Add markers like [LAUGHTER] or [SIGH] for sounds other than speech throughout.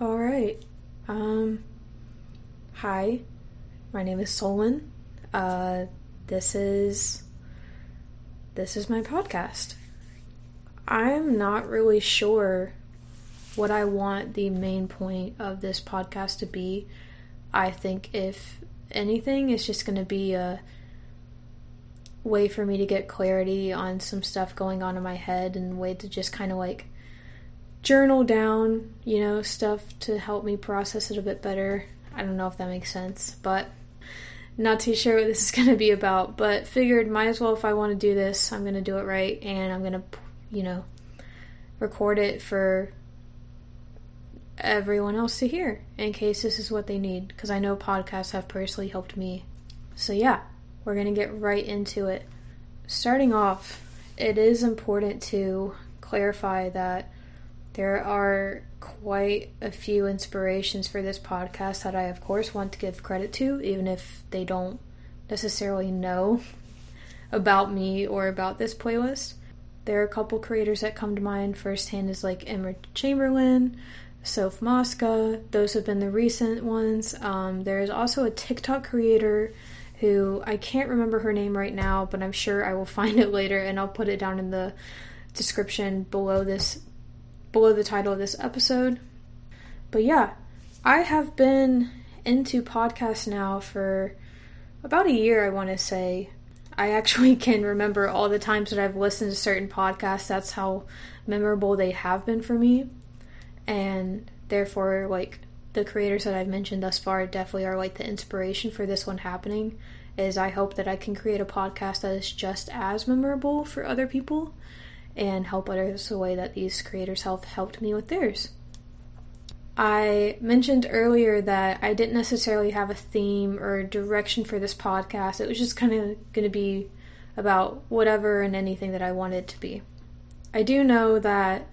All right. Um, hi, my name is Solon. Uh, this is this is my podcast. I'm not really sure what I want the main point of this podcast to be. I think if anything, it's just going to be a way for me to get clarity on some stuff going on in my head and way to just kind of like journal down, you know, stuff to help me process it a bit better. I don't know if that makes sense, but not too sure what this is [LAUGHS] going to be about, but figured might as well if I want to do this, I'm going to do it right and I'm going to, you know, record it for everyone else to hear in case this is what they need because I know podcasts have personally helped me. So yeah, we're going to get right into it. Starting off, it is important to clarify that there are quite a few inspirations for this podcast that I, of course, want to give credit to, even if they don't necessarily know [LAUGHS] about me or about this playlist. There are a couple creators that come to mind. Firsthand is like Emma Chamberlain, Soph Mosca. Those have been the recent ones. Um, there is also a TikTok creator who I can't remember her name right now, but I'm sure I will [LAUGHS] find it later and I'll put it down in the description below this below the title of this episode. But yeah, I have been into podcasts now for about a year, I want to say. I actually [LAUGHS] can remember all the times that I've listened to certain podcasts. That's how memorable they have been for me. And therefore, like, the creators that I've mentioned thus far definitely are like the inspiration for this one happening. Is I hope that I can create a podcast that is just as memorable for other people and help others the way that these creators have helped me with theirs. I mentioned earlier that I didn't necessarily have a theme or direction for this podcast. It was just kind of going to be about whatever and anything that I wanted to be. I do know that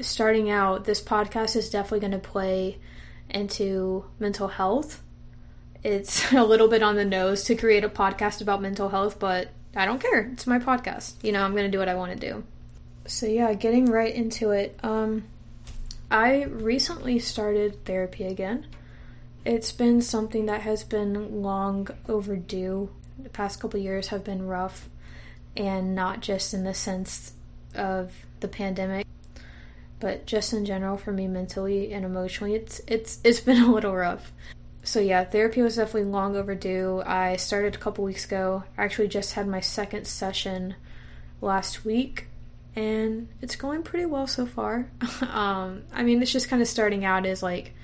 starting out, this podcast is definitely going to play into mental health. It's [LAUGHS] a little bit on the nose to create a podcast about mental health, but I don't care. It's my podcast. You know, I'm going to do what I want to do so yeah, getting right into it. Um, I recently started therapy again. It's been something that has been long overdue. The past couple years have been rough, and not just in the sense of the pandemic, but just in general for me mentally and emotionally. It's it's it's been [LAUGHS] a little rough. So yeah, therapy was definitely long overdue. I started a couple weeks ago. I actually just had my second session last week and it's going pretty well so far. [LAUGHS] um, I mean, it's just kind of starting out as like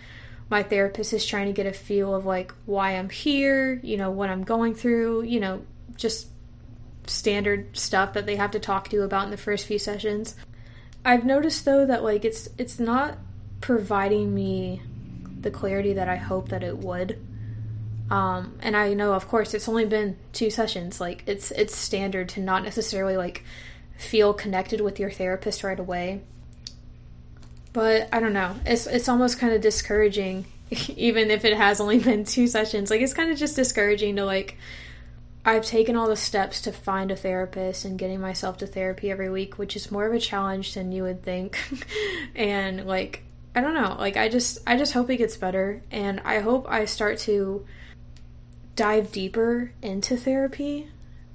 my therapist is trying to get a feel of like why I'm here, you know, what I'm going through, you know, just standard stuff that they have to talk to you about in the first few sessions. I've noticed though that like it's it's not providing me the clarity that I hope that it would. Um, and I know, of course, it's only been two sessions. Like it's it's standard to not necessarily like feel connected with your therapist right away. But I don't know. It's it's almost kind of discouraging [LAUGHS] even if it has only [LAUGHS] been two sessions. Like it's kind of just discouraging to like I've taken all the steps to find a therapist and getting myself to therapy every week, which is more of a challenge than you would think. [LAUGHS] and like I don't know, like I just I just hope it gets better and I hope I start to dive deeper into therapy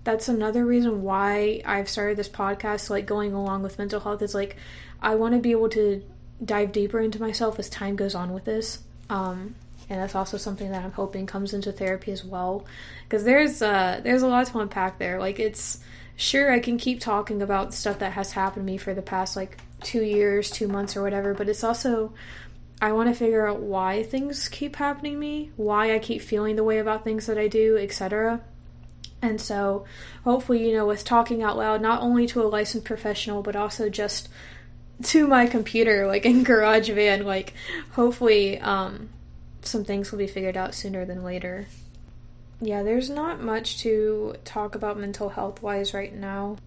that's another reason why I've started this podcast, like going along with mental health, is like I want to be able to dive deeper into myself as time goes on with this. Um, and that's also something that I'm hoping comes into therapy as well, because there's uh, there's a lot to unpack there. Like it's sure I can keep talking about stuff that has happened to me for the past like two years, two months, or whatever, but it's also I want to figure out why things keep happening to me, why I keep feeling the way about things that I do, etc. And so, hopefully, you know, with talking out loud, not only to a licensed professional, but also just to my computer, like in GarageBand, like, hopefully, um, some things will be figured out sooner than later. Yeah, there's not much to talk about mental health wise right now.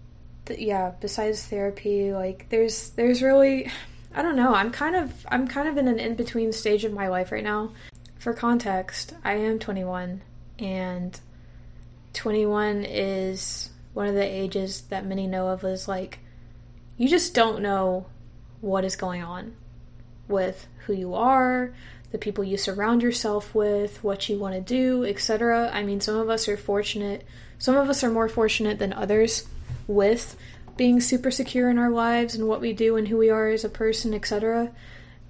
yeah, besides therapy, like, there's, there's really, I don't know, I'm kind of, I'm kind of in an in between stage of my life right now. For context, I am 21 and 21 is one of the ages that many know of as like you just don't know what is going on with who you are, the people you surround yourself with, what you want to do, etc. I mean, some of us are fortunate, some of us are more fortunate than others with being super secure in our lives and what we do and who we are as a person, etc.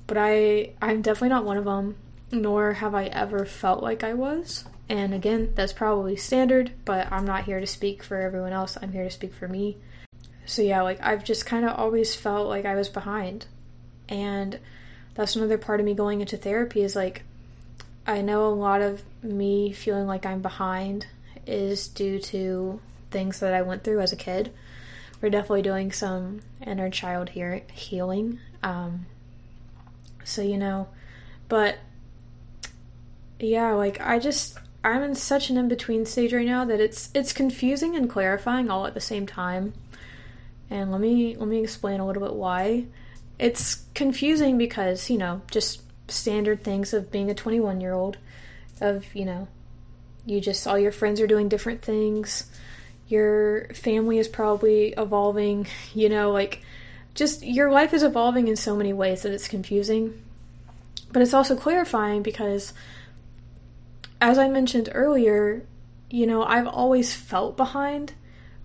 But I I'm definitely not one of them, nor have I ever felt like I was. And again, that's probably standard, but I'm not here to speak for everyone else. I'm here to speak for me. So yeah, like I've just kind of always felt like I was behind. And that's another part of me going into therapy is like I know a lot of me feeling like I'm behind is due to things that I went through as a kid. We're definitely doing some inner child here healing. Um, so you know, but yeah, like I just I'm in such an in between stage right now that it's it's confusing and clarifying all at the same time. And let me let me explain a little bit why. It's confusing because, you know, just standard things of being a 21 year old, of, you know, you just, all your friends are doing different things. Your family is probably evolving, [LAUGHS] you know, like, just your life is evolving in so many ways that it's confusing. But it's also clarifying because, as I mentioned earlier, you know, I've always felt behind,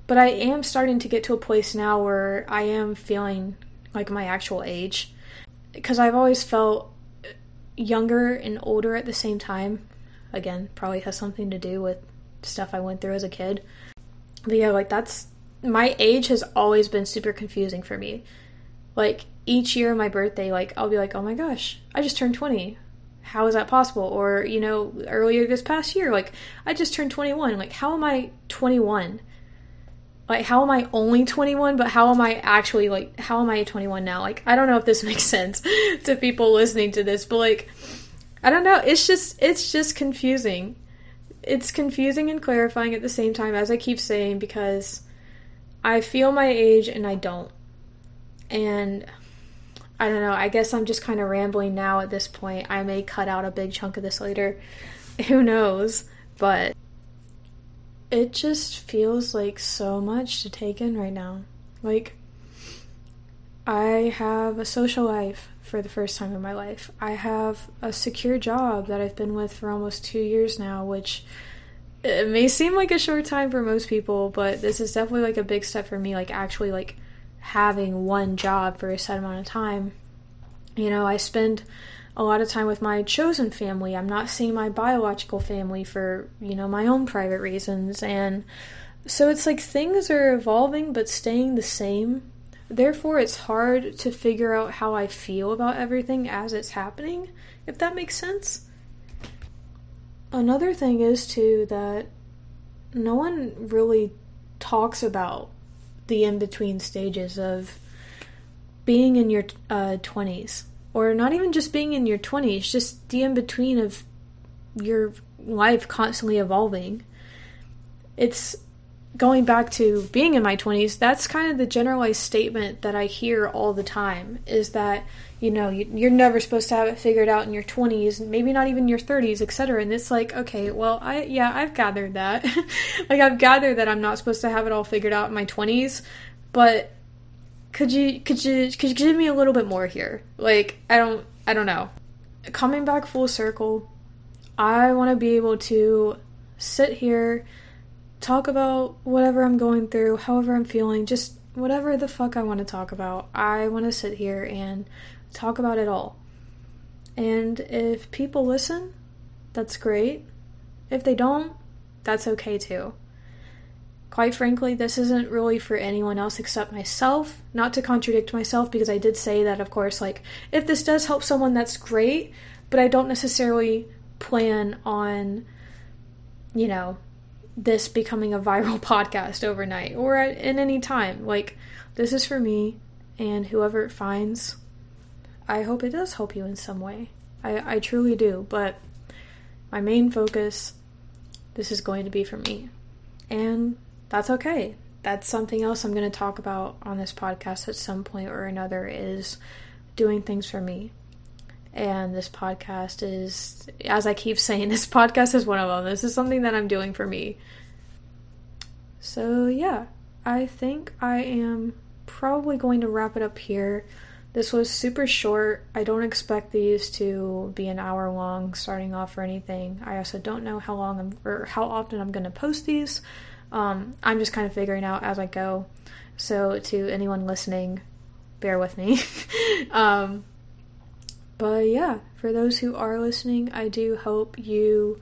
but I am starting to get to a place now where I am feeling like my actual age because I've always felt younger and older at the same time. Again, probably has something to do with stuff I went through as a kid. But yeah, like that's my age has always been super confusing for me. Like each year of my birthday, like I'll be like, "Oh my gosh, I just turned 20. How is that possible?" Or, you know, earlier this past year, like I just turned 21. Like how am I 21? like how am I only 21 but how am I actually like how am I 21 now like I don't know if this [LAUGHS] makes sense to people listening to this but like I don't know it's just it's just confusing it's confusing and clarifying at the same time as I keep saying because I feel my age and I don't and I don't know I guess I'm just kind of rambling now at this point I may cut out a big chunk of this later [LAUGHS] who knows but it just feels like so much to take in right now. Like, I have a social life for the first time in my life. I have a secure job that I've been with for almost two years now, which it may seem like a short time for most people, but this is definitely like a big step for me, like actually like having one job for a set amount of time. You know, I spend a lot of time with my chosen family. I'm not seeing my biological family for, you know, my own private reasons. And so it's like things are evolving but staying the same. Therefore, it's hard to figure out how I feel about everything as it's happening, if that makes sense. Another thing is, too, that no one really talks about the in between stages of being in your uh, 20s or not even just being in your 20s, just the in between of your life constantly evolving. It's going back to being in my 20s, that's kind of the generalized statement that I hear all the time is that, you know, you're never supposed to have it figured out in your 20s, maybe not even your 30s, etc. And it's like, okay, well, I, yeah, I've gathered that. [LAUGHS] like, I've gathered that I'm not supposed to have it all figured out in my 20s, but could you could you could you give me a little bit more here? Like I don't I don't know. Coming back full circle, I want to be able to sit here, talk about whatever I'm going through, however I'm feeling, just whatever the fuck I want to talk about. I want to sit here and talk about it all. And if people listen, that's great. If they don't, that's okay too. Quite frankly, this isn't really for anyone else except myself. Not to contradict myself, because I did say that, of course, like, if this does help someone, that's great, but I don't necessarily plan on, you know, this becoming a [LAUGHS] viral podcast overnight or at, in any time. Like, this is for me, and whoever it finds, I hope it does help you in some way. I, I truly do, but my main focus, this is going to be for me. And that's okay. That's something else I'm going to talk about on this podcast at some point or another is doing things for me. And this podcast is, as I keep saying, [LAUGHS] this podcast is one of them. This is something that I'm doing for me. So, yeah, I think I am probably going to wrap it up here. This was super short. I don't expect these to be an hour long starting off or anything. I also don't know how long I'm or how often I'm going to post these. Um, I'm just kind of figuring out as I go. So to anyone listening, bear with me. [LAUGHS] um, but yeah, for those who are listening, I do hope you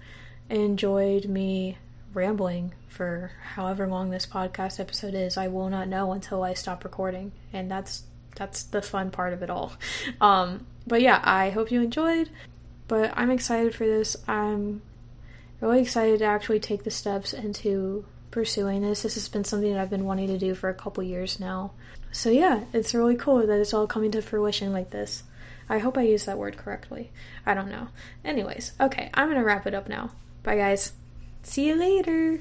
enjoyed me rambling for however long this podcast episode is. I will not know until I stop recording, and that's that's the fun part of it all. Um, but yeah, I hope you enjoyed. But I'm excited for this. I'm really excited to actually take the steps into pursuing this. This has been something that I've been wanting to do for a couple years now. So yeah, it's really cool that it's all coming to fruition like this. I hope I used that word correctly. I don't know. Anyways, okay, I'm gonna wrap it up now. Bye, guys. See you later.